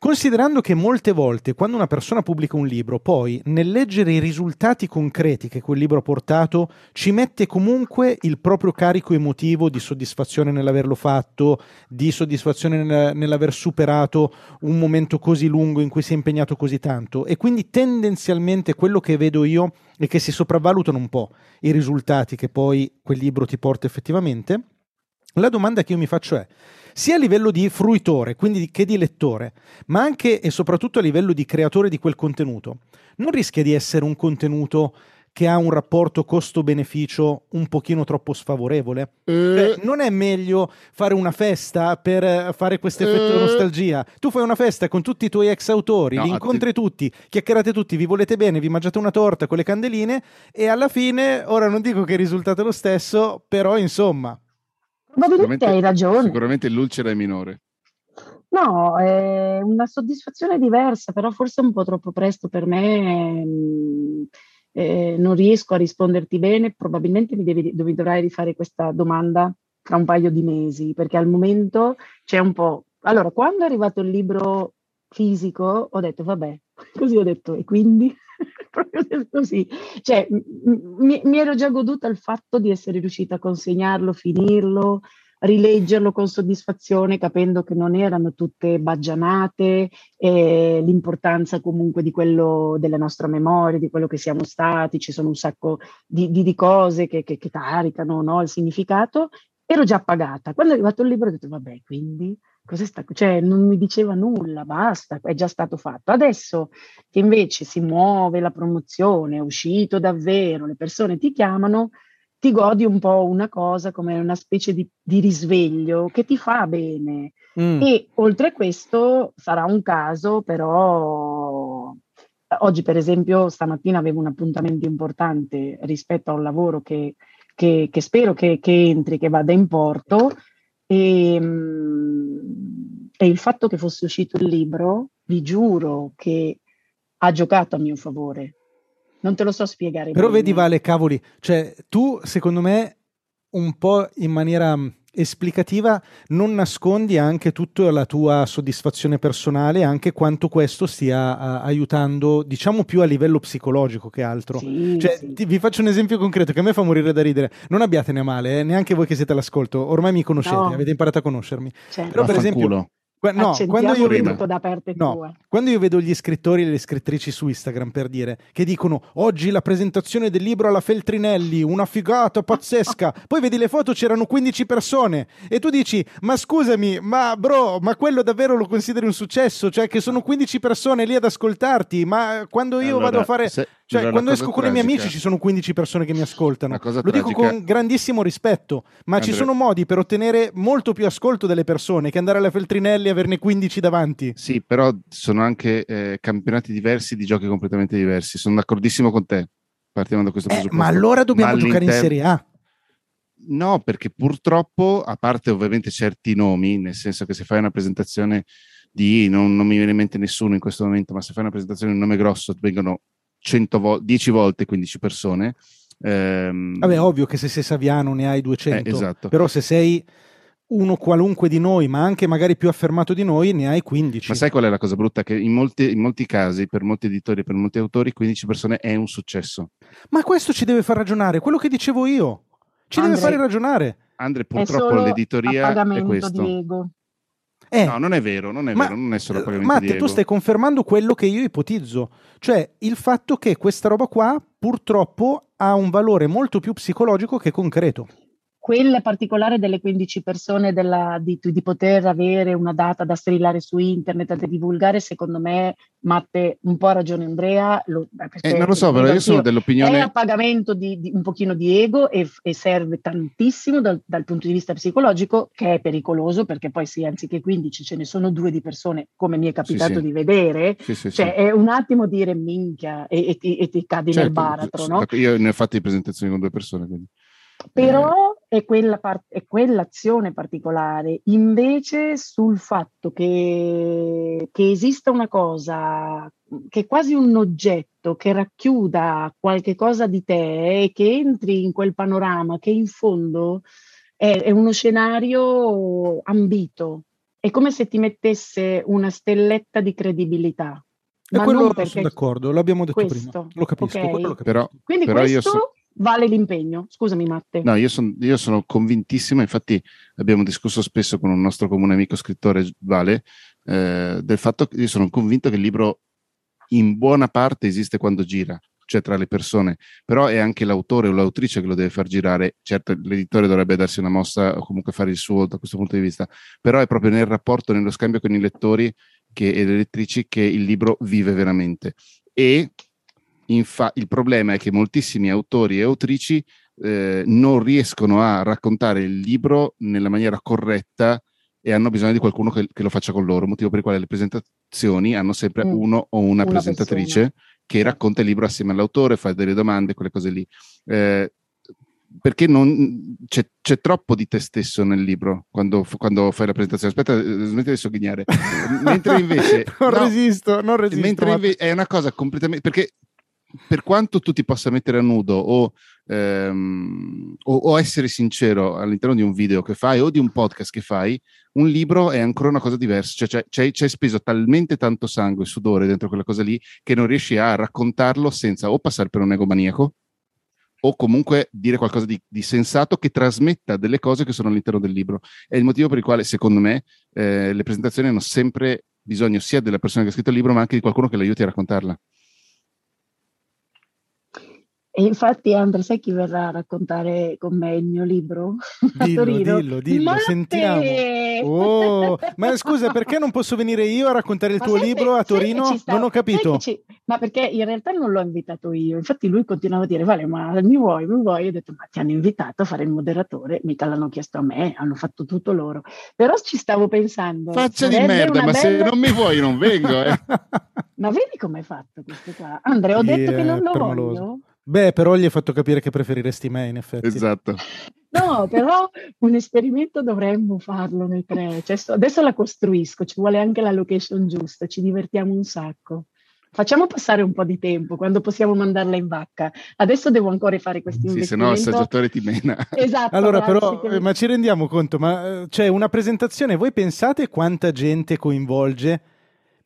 Considerando che molte volte quando una persona pubblica un libro, poi nel leggere i risultati concreti che quel libro ha portato, ci mette comunque il proprio carico emotivo di soddisfazione nell'averlo fatto, di soddisfazione nel, nell'aver superato un momento così lungo in cui si è impegnato così tanto. E quindi tendenzialmente quello che vedo io è che si sopravvalutano un po' i risultati che poi quel libro ti porta effettivamente. La domanda che io mi faccio è, sia a livello di fruitore, quindi che di lettore, ma anche e soprattutto a livello di creatore di quel contenuto, non rischia di essere un contenuto che ha un rapporto costo-beneficio un pochino troppo sfavorevole? Eh. Cioè, non è meglio fare una festa per fare questo effetto di eh. nostalgia? Tu fai una festa con tutti i tuoi ex autori, no, li incontri te... tutti, chiacchierate tutti, vi volete bene, vi mangiate una torta con le candeline e alla fine, ora non dico che il risultato è lo stesso, però insomma, Probabilmente hai ragione. Sicuramente l'ulcera è minore. No, è una soddisfazione diversa, però forse un po' troppo presto per me. Eh, non riesco a risponderti bene, probabilmente mi, devi, mi dovrai rifare questa domanda tra un paio di mesi, perché al momento c'è un po'... Allora, quando è arrivato il libro fisico, ho detto, vabbè, così ho detto, e quindi? proprio così. Cioè, mi, mi, ero già goduta il fatto di essere riuscita a consegnarlo, finirlo, rileggerlo con soddisfazione, capendo che non erano tutte baggianate, e l'importanza comunque di quello della nostra memoria, di quello che siamo stati, ci sono un sacco di, di, di cose che, che, che caricano no, il significato. Ero già pagata. Quando è arrivato il libro ho detto, vabbè, quindi Cos'è stato? Cioè, non mi diceva nulla, basta, è già stato fatto. Adesso che invece si muove la promozione, è uscito davvero, le persone ti chiamano, ti godi un po' una cosa come una specie di, di risveglio che ti fa bene. Mm. E oltre a questo sarà un caso, però oggi per esempio stamattina avevo un appuntamento importante rispetto a un lavoro che, che, che spero che, che entri, che vada in porto e, ehm, e, il fatto che fosse uscito il libro, vi giuro che ha giocato a mio favore. Non te lo so spiegare. Però bene. vedi Vale, cavoli, cioè tu secondo me un po' in maniera esplicativa non nascondi anche tutta la tua soddisfazione personale, anche quanto questo stia uh, aiutando, diciamo più a livello psicologico che altro. Sì, cioè, sì. ti, vi faccio un esempio concreto che a me fa morire da ridere. Non abbiatene a male, eh, neanche voi che siete all'ascolto, ormai mi conoscete, No. avete imparato a conoscermi. Certo. Però per esempio, no, quando io vedo, tutto da parte no, tua. quando io vedo gli scrittori e le scrittrici su Instagram per dire che dicono oggi la presentazione del libro alla Feltrinelli, una figata pazzesca, poi vedi le foto c'erano 15 persone e tu dici ma scusami, ma bro, ma quello davvero lo consideri un successo? Cioè che sono 15 persone lì ad ascoltarti, ma quando io Allora, vado a fare... se- Cioè, quando esco cosa con i miei tragica- amici ci sono 15 persone che mi ascoltano. Lo dico tragica- con grandissimo rispetto, ma ci Andrea- sono modi per ottenere molto più ascolto delle persone che andare alla Feltrinelli e averne 15 davanti. Sì, però sono anche eh, campionati diversi di giochi completamente diversi. Sono d'accordissimo con te. Partiamo da questo Eh, presupposto. ma allora dobbiamo Ma giocare in Serie A. No, perché purtroppo, a parte ovviamente certi nomi, nel senso che se fai una presentazione di, non, non mi viene in mente nessuno in questo momento, ma se fai una presentazione di un nome grosso vengono 100 vo- 10 volte 15 persone. Ehm, Vabbè, ovvio che se sei Saviano ne hai 200, Eh, esatto. però se sei uno qualunque di noi, ma anche magari più affermato di noi, ne hai 15. Ma sai qual è la cosa brutta? Che in molti, in molti casi, per molti editori e per molti autori, 15 persone è un successo. Ma questo ci deve far ragionare, quello che dicevo io. Ci deve Andre, fare ragionare. Andre, purtroppo l'editoria è questo. di ego. Eh, No, non è vero, non è Ma- vero, non è solo pagamento Matte, di tu stai confermando quello che io ipotizzo, cioè il fatto che questa roba qua purtroppo ha un valore molto più psicologico che concreto. Quella particolare delle 15 persone della- di, di poter avere una data da strillare su internet, da divulgare, secondo me, Matte, un po' ha ragione Andrea. lo- Eh, non lo so, però io sono anch'io, È dell'opinione... a pagamento di, di un pochino di ego e, e serve tantissimo dal, dal punto di vista psicologico, che è pericoloso perché poi sì, anziché 15 ce ne sono due di persone, come mi è capitato sì. di vedere, Sì, sì, sì. cioè è un attimo dire minchia e, e ti, e ti cadi nel Certo, baratro, s- no? Io ne ho fatte di presentazioni con due persone, quindi... Però è, quella par- è quell'azione particolare. Invece sul fatto che, che esista una cosa che è quasi un oggetto che racchiuda qualche cosa di te e che entri in quel panorama che in fondo è, è uno scenario ambito. È come se ti mettesse una stelletta di credibilità. E Ma quello non sono d'accordo, l'abbiamo detto questo, prima. Lo capisco, ok? quello lo capisco. Però, Quindi però io questo so- vale l'impegno. Scusami Matte. No, io, son- io sono convintissimo, infatti abbiamo discusso spesso con un nostro comune amico scrittore, Vale, eh, del fatto che io sono convinto che il libro in buona parte esiste quando gira, cioè tra le persone, però è anche l'autore o l'autrice che lo deve far girare. Certo, l'editore dovrebbe darsi una mossa o comunque fare il suo da questo punto di vista, però è proprio nel rapporto, nello scambio con i lettori che- e le lettrici che il libro vive veramente. E infa- il problema è che moltissimi autori e autrici eh, non riescono a raccontare il libro nella maniera corretta e hanno bisogno di qualcuno che, che lo faccia con loro, motivo per il quale le presentazioni hanno sempre Mm. uno o una, Una presentatrice persona. che racconta il libro assieme all'autore, fa delle domande, quelle cose lì. Eh, perché non, c'è, c'è troppo di te stesso nel libro quando, quando fai la presentazione. Aspetta, eh, smetti di sogghignare. Mentre invece... non no, resisto, non resisto. mentre invece è una cosa completamente perché per quanto tu ti possa mettere a nudo o, ehm, o, o essere sincero all'interno di un video che fai o di un podcast che fai, un libro è ancora una cosa diversa. Cioè, c'è, c'è, c'è speso talmente tanto sangue e sudore dentro quella cosa lì che non riesci a raccontarlo senza o passare per un egomaniaco o comunque dire qualcosa di, di sensato che trasmetta delle cose che sono all'interno del libro. È il motivo per il quale, secondo me, eh, le presentazioni hanno sempre bisogno sia della persona che ha scritto il libro, ma anche di qualcuno che l'aiuti a raccontarla. E infatti, Andre, sai chi verrà a raccontare con me il mio libro? A Dillo, Torino? dillo, dillo, Matte! sentiamo. Oh, ma scusa, perché non posso venire io a raccontare il Ma tuo sai libro che- a Torino? sta- Non ho capito. ci- ma perché in realtà non l'ho invitato io, infatti lui continuava a dire, vale, ma mi vuoi, mi vuoi? Io ho detto, ma ti hanno invitato a fare il moderatore, mica l'hanno chiesto a me, hanno fatto tutto loro. Però ci stavo pensando. Faccia di merda, ma se bella- non mi vuoi non vengo. Eh. Ma vedi com'è fatto questo qua? Andre, ho Sì, detto che non lo permaloso. voglio. Beh, però gli hai fatto capire che preferiresti me, in effetti. esatto. No, però un esperimento dovremmo farlo noi tre. Cioè, adesso la costruisco, ci vuole anche la location giusta, ci divertiamo un sacco. Facciamo passare un po' di tempo quando possiamo mandarla in vacca. Adesso devo ancora fare questi sì, se no il saggiatore ti mena. Esatto. Allora, però, che... ma ci rendiamo conto, ma c'è cioè, una presentazione, voi pensate quanta gente coinvolge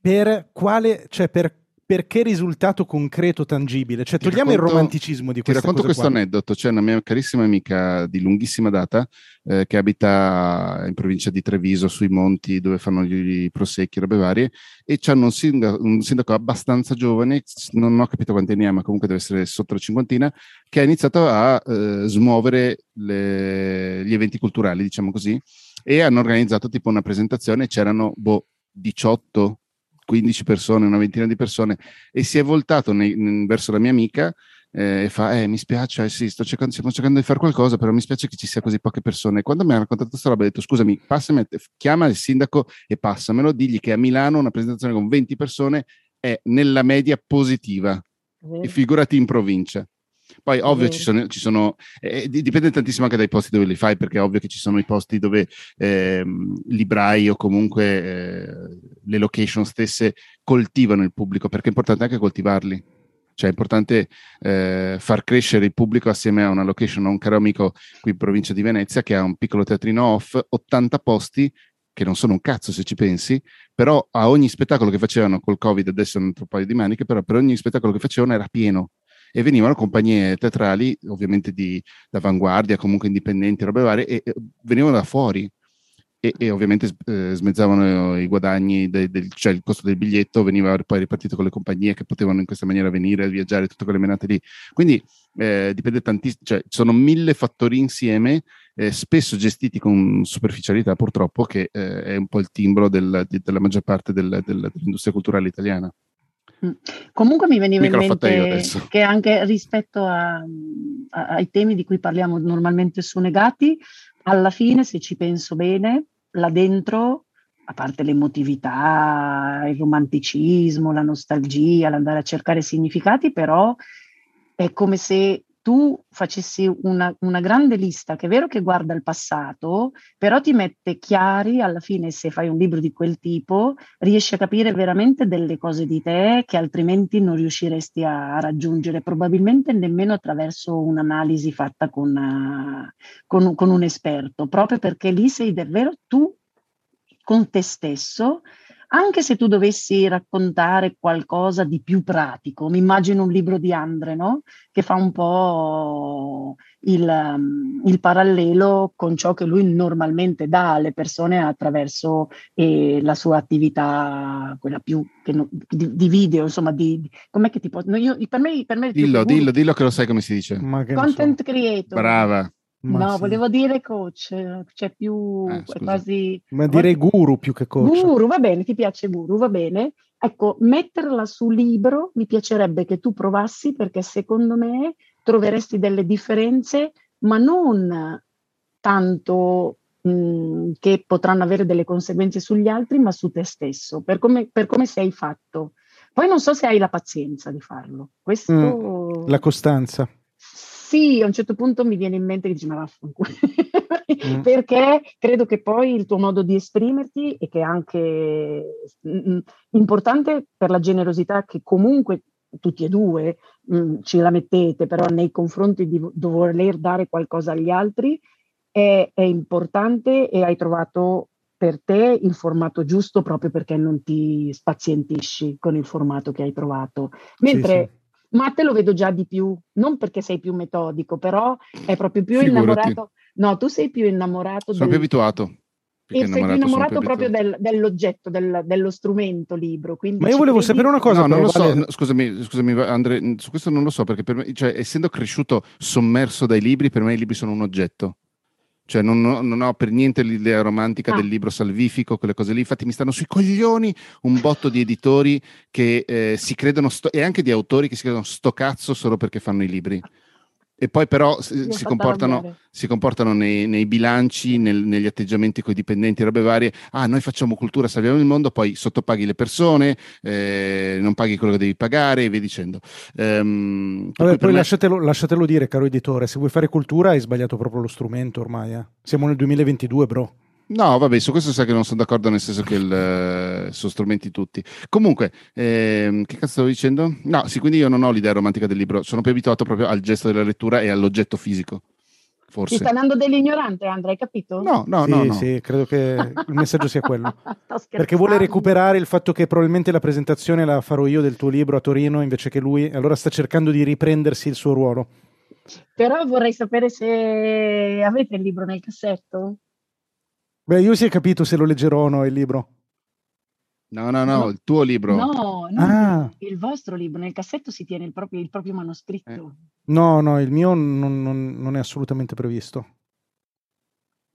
per quale, cioè per perché risultato concreto, tangibile? Cioè, togliamo racconto, il romanticismo di questa Ti racconto questo qua. aneddoto. C'è una mia carissima amica di lunghissima data eh, che abita in provincia di Treviso, sui monti dove fanno gli prosecchi, robe varie, e c'hanno un sindaco, un sindaco abbastanza giovane, non ho capito quanti anni ha, ma comunque deve essere sotto la cinquantina, che ha iniziato a eh, smuovere le, gli eventi culturali, diciamo così, e hanno organizzato tipo una presentazione, c'erano boh, 18 15 persone, una ventina di persone, e si è voltato nei, verso la mia amica eh, e fa: eh, Mi spiace, eh, sì, sto cercando, stiamo cercando di fare qualcosa, però mi spiace che ci sia così poche persone. Quando mi ha raccontato questa roba, ho detto: Scusami, passami, chiama il sindaco e passamelo, digli che a Milano una presentazione con 20 persone è nella media positiva. E figurati in provincia. Poi ovvio ci sono, ci sono eh, dipende tantissimo anche dai posti dove li fai, perché è ovvio che ci sono i posti dove eh, librai o comunque eh, le location stesse coltivano il pubblico, perché è importante anche coltivarli. Cioè è importante eh, far crescere il pubblico assieme a una location. Ho un caro amico qui in provincia di Venezia che ha un piccolo teatrino off, 80 posti che non sono un cazzo se ci pensi, però a ogni spettacolo che facevano col Covid, adesso è un altro paio di maniche, però per ogni spettacolo che facevano era pieno e venivano compagnie teatrali, ovviamente di, d'avanguardia, comunque indipendenti, robe varie, e, e venivano da fuori. E, e ovviamente eh, smezzavano i guadagni, de, de, cioè il costo del biglietto veniva poi ripartito con le compagnie che potevano in questa maniera venire a viaggiare, tutte quelle menate lì. Quindi eh, dipende tantissimo, cioè sono mille fattori insieme, eh, spesso gestiti con superficialità purtroppo, che eh, è un po' il timbro del, di, della maggior parte del, del, dell'industria culturale italiana. Mm. Comunque mi veniva Mica in mente che anche rispetto a, a, ai temi di cui parliamo normalmente su negati, alla fine, se ci penso bene, là dentro, a parte l'emotività, il romanticismo, la nostalgia, l'andare a cercare significati, però è come se tu facessi una, una, grande lista che è vero che guarda il passato, però ti mette chiari alla fine se fai un libro di quel tipo, riesci a capire veramente delle cose di te che altrimenti non riusciresti a, raggiungere, probabilmente nemmeno attraverso un'analisi fatta con, uh, con, con un esperto, proprio perché lì sei davvero tu con te stesso anche se tu dovessi raccontare qualcosa di più pratico, mi immagino un libro di Andre, no? che fa un po' il, um, il, parallelo con ciò che lui normalmente dà alle persone attraverso eh, la sua attività, quella più no, di, di, video, insomma, di, di, com'è che ti può... No, io, per me, per me dillo, dillo, dillo che lo sai come si dice. Content so. creator. Brava. Ma no, sì. volevo dire coach, c'è più eh, quasi... Ma direi guru più che coach. Guru, va bene, ti piace guru, va bene. Ecco, metterla su libro mi piacerebbe che tu provassi perché secondo me troveresti delle differenze, ma non tanto mh, che potranno avere delle conseguenze sugli altri, ma su te stesso, per come, per come sei fatto. Poi non so se hai la pazienza di farlo. Questo... Mm, la costanza sì, a un certo punto mi viene in mente che dici ma vaffanculo, mm. perché credo che poi il tuo modo di esprimerti e che è anche mh, importante per la generosità che comunque tutti e due mh, ci la mettete, però nei confronti di voler dare qualcosa agli altri è, è importante e hai trovato per te il formato giusto proprio perché non ti spazientisci con il formato che hai trovato. Mentre sì, sì ma te lo vedo già di più, non perché sei più metodico, però è proprio più Figurati. innamorato. No, tu sei più innamorato. Sono del... più abituato. E sei più innamorato proprio del, dell'oggetto, del, dello strumento libro. Ma io volevo credi... sapere una cosa. No, non lo so, no, scusami, scusami Andre, su questo non lo so, perché per me, cioè, essendo cresciuto sommerso dai libri, per me i libri sono un oggetto. Cioè, non ho, non ho, per niente l'idea romantica ah. del libro salvifico, quelle cose lì. Infatti, mi stanno sui coglioni un botto di editori che eh, si credono, sto- e anche di autori che si credono sto cazzo solo perché fanno i libri e poi però si, si comportano, si comportano nei, nei bilanci, nel, negli atteggiamenti con i dipendenti, robe varie. Ah, noi facciamo cultura, salviamo il mondo, poi sottopaghi le persone, eh, non paghi quello che devi pagare e via dicendo. Um, Vabbè, poi me... lasciatelo, lasciatelo, dire, caro editore, se vuoi fare cultura hai sbagliato proprio lo strumento ormai. Eh. Siamo nel 2022, bro. No, vabbè, su questo sai che non sono d'accordo, nel senso che il, eh, sono strumenti tutti. Comunque, ehm, che cazzo stavo dicendo? No, sì, quindi io non ho l'idea romantica del libro, sono più abituato proprio al gesto della lettura e all'oggetto fisico. Forse. Ti stai andando dell'ignorante, Andrea, hai capito? No, no, sì, no, no. Sì, credo che il messaggio sia quello. Perché vuole recuperare il fatto che probabilmente la presentazione la farò io del tuo libro a Torino invece che lui, allora sta cercando di riprendersi il suo ruolo. Però vorrei sapere se avete il libro nel cassetto. Beh, io si è capito se lo leggerò o no il libro. No, no, no, No. il tuo libro. No, no, Ah. il vostro libro. Nel cassetto si tiene il proprio, il proprio manoscritto. Eh. No, no, il mio non, non- non è assolutamente previsto.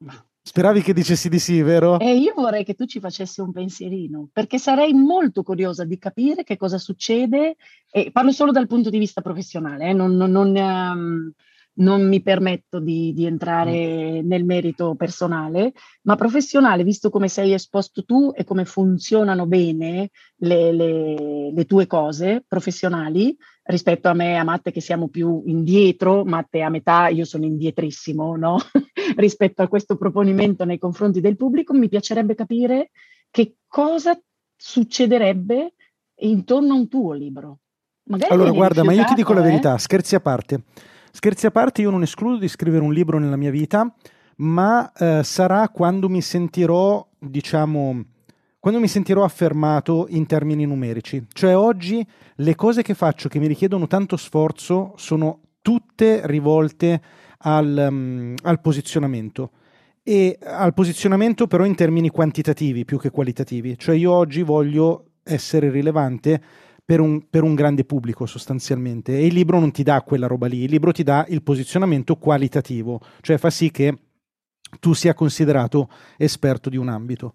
Ma- Speravi che dicessi di sì, vero? E io vorrei che tu ci facessi un pensierino, perché sarei molto curiosa di capire che cosa succede, e parlo solo dal punto di vista professionale, eh, non, non- non, ehm, non mi permetto di, di entrare nel merito personale, ma professionale, visto come sei esposto tu e come funzionano bene le, le- le tue cose professionali rispetto a me e a Matte che siamo più indietro, Matte a metà, io sono indietrissimo, no? rispetto a questo proponimento nei confronti del pubblico, mi piacerebbe capire che cosa succederebbe intorno a un tuo libro. Magari Allora, guarda, ma io ti dico la eh? verità, scherzi a parte. Scherzi a parte, io non escludo di scrivere un libro nella mia vita, ma eh, sarà quando mi sentirò, diciamo, quando mi sentirò affermato in termini numerici. Cioè oggi le cose che faccio che mi richiedono tanto sforzo sono tutte rivolte al, mm, al posizionamento e al posizionamento però in termini quantitativi più che qualitativi. Cioè io oggi voglio essere rilevante per un, per un grande pubblico sostanzialmente e il libro non ti dà quella roba lì, il libro ti dà il posizionamento qualitativo, cioè fa sì che tu sia considerato esperto di un ambito.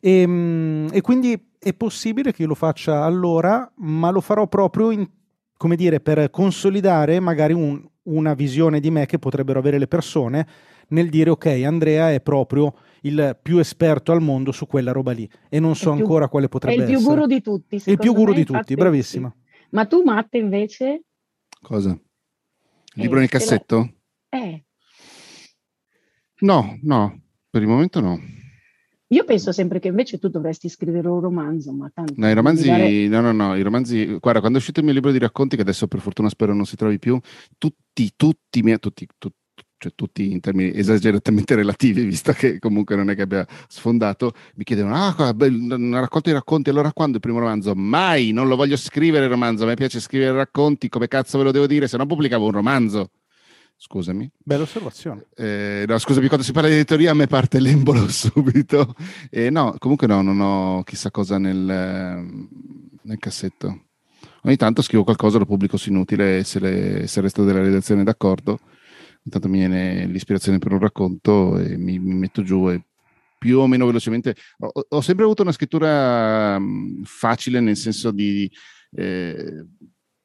E, mm, e quindi è possibile che io lo faccia allora, ma lo farò proprio in- come dire, per consolidare magari un- una visione di me che potrebbero avere le persone nel dire ok, Andrea è proprio il più esperto al mondo su quella roba lì e non so più- ancora quale È potrebbe il più essere. guru di tutti. il più guru me, di tutti, bravissima. sì. Ma tu, Matte, invece? Cosa? Il libro Eh, nel ce l'ho- cassetto? Eh, No, no, per il momento no. io penso sempre che invece tu dovresti scrivere un romanzo, ma tanto... No, i romanzi, dare- no, no, no, i romanzi, guarda, quando è uscito il mio libro di racconti, che adesso per fortuna spero non si trovi più, tutti, tutti, tutti, tu- cioè tutti in termini esageratamente relativi, visto che comunque non è che abbia sfondato, mi chiedevano, ah, una raccolta di racconti, allora quando il primo romanzo? Mai, non lo voglio scrivere il romanzo, a me piace scrivere racconti, come cazzo ve lo devo dire, se no pubblicavo un romanzo. Scusami. Bella osservazione. Eh, no, scusami, quando si parla di editoria a me parte l'embolo subito. Eh, no, comunque no, non ho chissà cosa nel, ehm, nel cassetto. Ogni tanto scrivo qualcosa, lo pubblico su inutile, se, le- se il resto della redazione è d'accordo. Intanto mi viene l'ispirazione per un racconto e mi, mi metto giù e più o meno velocemente. Ho, ho sempre avuto una scrittura mm, facile, nel senso di... eh,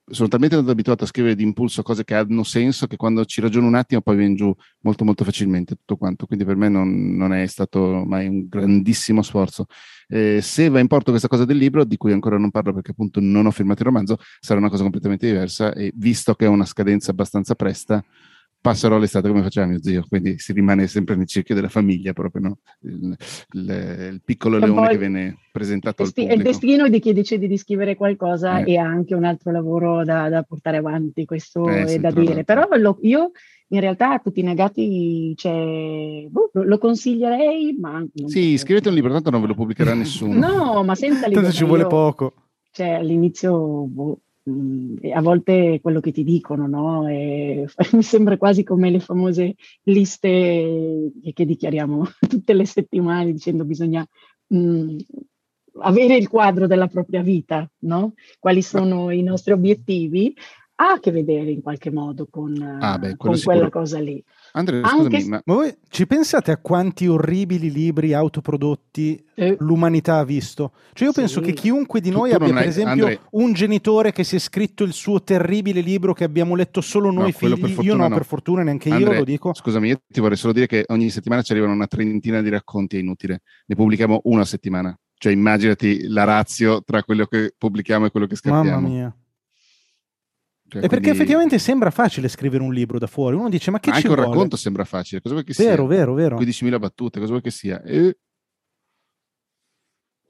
sono talmente abituato a scrivere di impulso cose che hanno senso che quando ci ragiono un attimo poi viene giù molto molto facilmente tutto quanto, quindi per me non, non è stato mai un grandissimo sforzo. Eh, se va in porto questa cosa del libro, di cui ancora non parlo perché appunto non ho firmato il romanzo, sarà una cosa completamente diversa e visto che è una scadenza abbastanza presta, passerò l'estate come faceva mio zio, quindi si rimane sempre nel cerchio della famiglia proprio, no? il, il- il piccolo È un po' leone che viene presentato al Desti- è il destino di chi decide di scrivere qualcosa Eh. e ha anche un altro lavoro da, da portare avanti, questo Eh, è da dire. l'altro. Però lo- io in realtà a tutti i negati cioè, boh, lo, consiglierei, ma... non Sì, scrivete un libro, tanto non ve lo pubblicherà nessuno. No, ma senza Tanto libertà. ci vuole Io- poco. cioè all'inizio boh, mh, a volte quello che ti dicono, no? E mi sembra quasi come le famose liste che dichiariamo tutte le settimane dicendo bisogna mh, avere il quadro della propria vita, no? Quali sono i nostri obiettivi? Ha a che vedere in qualche modo con, Ah, beh, con sicuro. quella cosa lì. Andrea, Anche scusami, se- ma Ma voi ci pensate a quanti orribili libri autoprodotti Eh, l'umanità ha visto? Cioè io Sì. penso che chiunque di noi tu abbia per hai- esempio Andre- un genitore che si è scritto il suo terribile libro che abbiamo letto solo noi No, figli. io no, no. per fortuna neanche io Andre, lo dico. Scusami, io ti vorrei solo dire che ogni settimana ci arrivano una trentina di racconti, è inutile. Ne pubblichiamo una settimana. Cioè immaginati la razio tra quello che pubblichiamo e quello che Mamma scappiamo. mia. Cioè, e perché quindi... effettivamente sembra facile scrivere un libro da fuori. Uno dice: Ma che ma ci anche vuole? un racconto sembra facile. Cosa vuoi che vero, sia? Vero, vero, 15.000 battute, cosa vuoi che sia? E...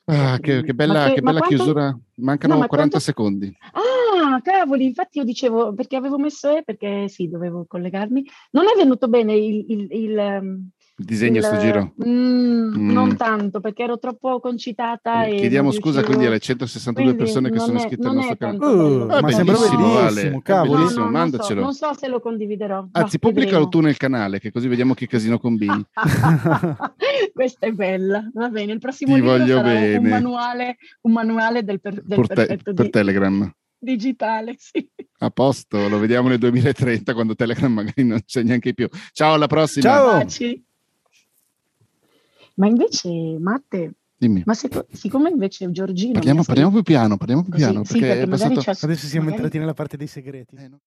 Ah, che, che, bella, che, che bella chiusura. Mancano no, 40 quanto... secondi. Ah, cavoli, infatti io dicevo perché avevo messo E perché sì, dovevo collegarmi. Non è venuto bene il, il, il, ehm, il disegno il, sto giro? Mm, mm. Non tanto, perché ero troppo concitata. Eh, chiediamo scusa riuscivo... quindi alle 162 quindi persone che sono iscritte al nostro canale. Uh, ma sembra bellissimo, vale. cavoli. No, no, mandacelo. Non so, non so, se lo condividerò. Anzi, pubblicalo tu nel canale, che così vediamo che casino combini. Questa è bella, va bene. Il prossimo Ti voglio bene. Un manuale, un manuale del, per, del per, te, per Telegram digitale, sì. A posto, lo vediamo nel 2030 quando Telegram magari non c'è neanche più. Ciao, alla prossima. Ciao. Baci. Ma invece, Matte, Dimmi. ma se, siccome invece Giorgino... Parliamo, parliamo più piano, parliamo più piano. Sì, perché, perché passato... Adesso siamo magari... entrati nella parte dei segreti. Eh, no.